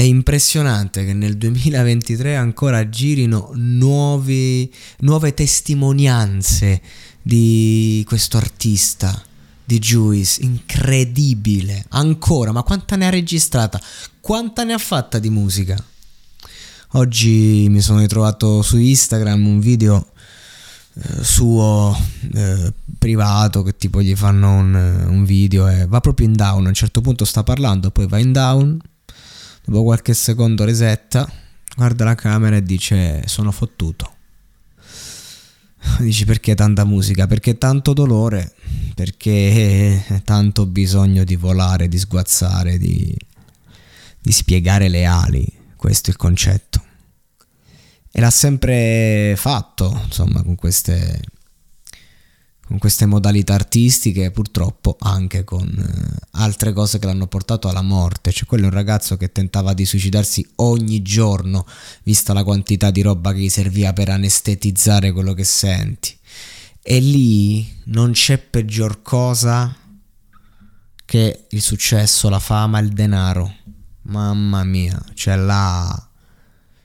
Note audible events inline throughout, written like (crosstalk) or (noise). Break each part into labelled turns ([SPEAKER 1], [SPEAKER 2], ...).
[SPEAKER 1] È impressionante che nel 2023 ancora girino nuovi, nuove testimonianze di questo artista di Juice, incredibile, ancora, ma quanta ne ha registrata, quanta ne ha fatta di musica. Oggi mi sono ritrovato su Instagram un video eh, suo eh, privato che tipo gli fanno un, un video e va proprio in down, a un certo punto sta parlando, poi va in down Dopo qualche secondo resetta, guarda la camera e dice sono fottuto. Dici perché tanta musica? Perché tanto dolore? Perché (laughs) tanto bisogno di volare, di sguazzare, di, di spiegare le ali. Questo è il concetto. E l'ha sempre fatto, insomma, con queste con queste modalità artistiche, purtroppo anche con eh, altre cose che l'hanno portato alla morte. Cioè, quello è un ragazzo che tentava di suicidarsi ogni giorno, vista la quantità di roba che gli serviva per anestetizzare quello che senti. E lì non c'è peggior cosa che il successo, la fama, il denaro. Mamma mia, cioè là.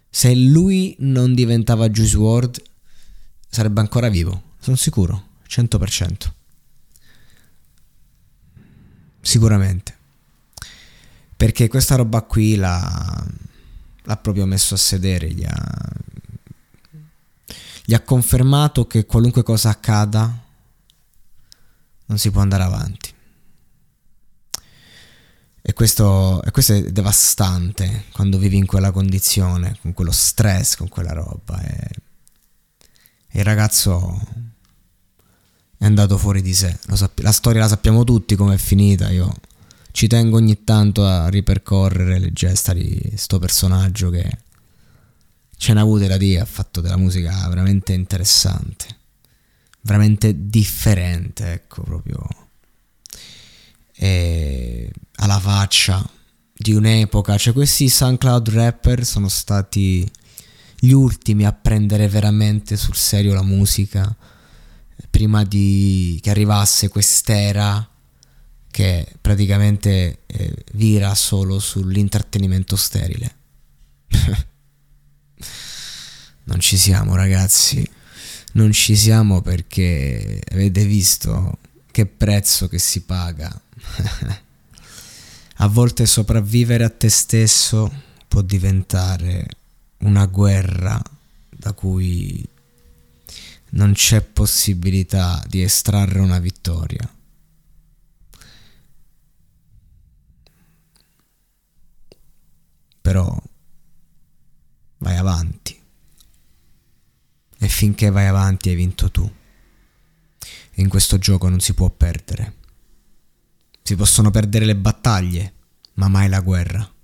[SPEAKER 1] Se lui non diventava Juice WRLD, sarebbe ancora vivo, sono sicuro. 100%. Sicuramente. Perché questa roba qui l'ha, l'ha proprio messo a sedere, gli ha, gli ha confermato che qualunque cosa accada non si può andare avanti. E questo, e questo, è devastante quando vivi in quella condizione, con quello stress, con quella roba. E, e il ragazzo è andato fuori di sé. Sapp- la storia la sappiamo tutti come è finita. Io ci tengo ogni tanto a ripercorrere le gesta di sto personaggio che ce n'ha avute da dire. Ha fatto della musica veramente interessante, veramente differente. Ecco, proprio. E alla faccia di un'epoca. Cioè, questi SoundCloud rapper sono stati gli ultimi a prendere veramente sul serio la musica prima di che arrivasse quest'era che praticamente eh, vira solo sull'intrattenimento sterile. (laughs) non ci siamo ragazzi, non ci siamo perché avete visto che prezzo che si paga. (laughs) a volte sopravvivere a te stesso può diventare una guerra da cui non c'è possibilità di estrarre una vittoria. Però vai avanti. E finché vai avanti hai vinto tu. In questo gioco non si può perdere. Si possono perdere le battaglie, ma mai la guerra.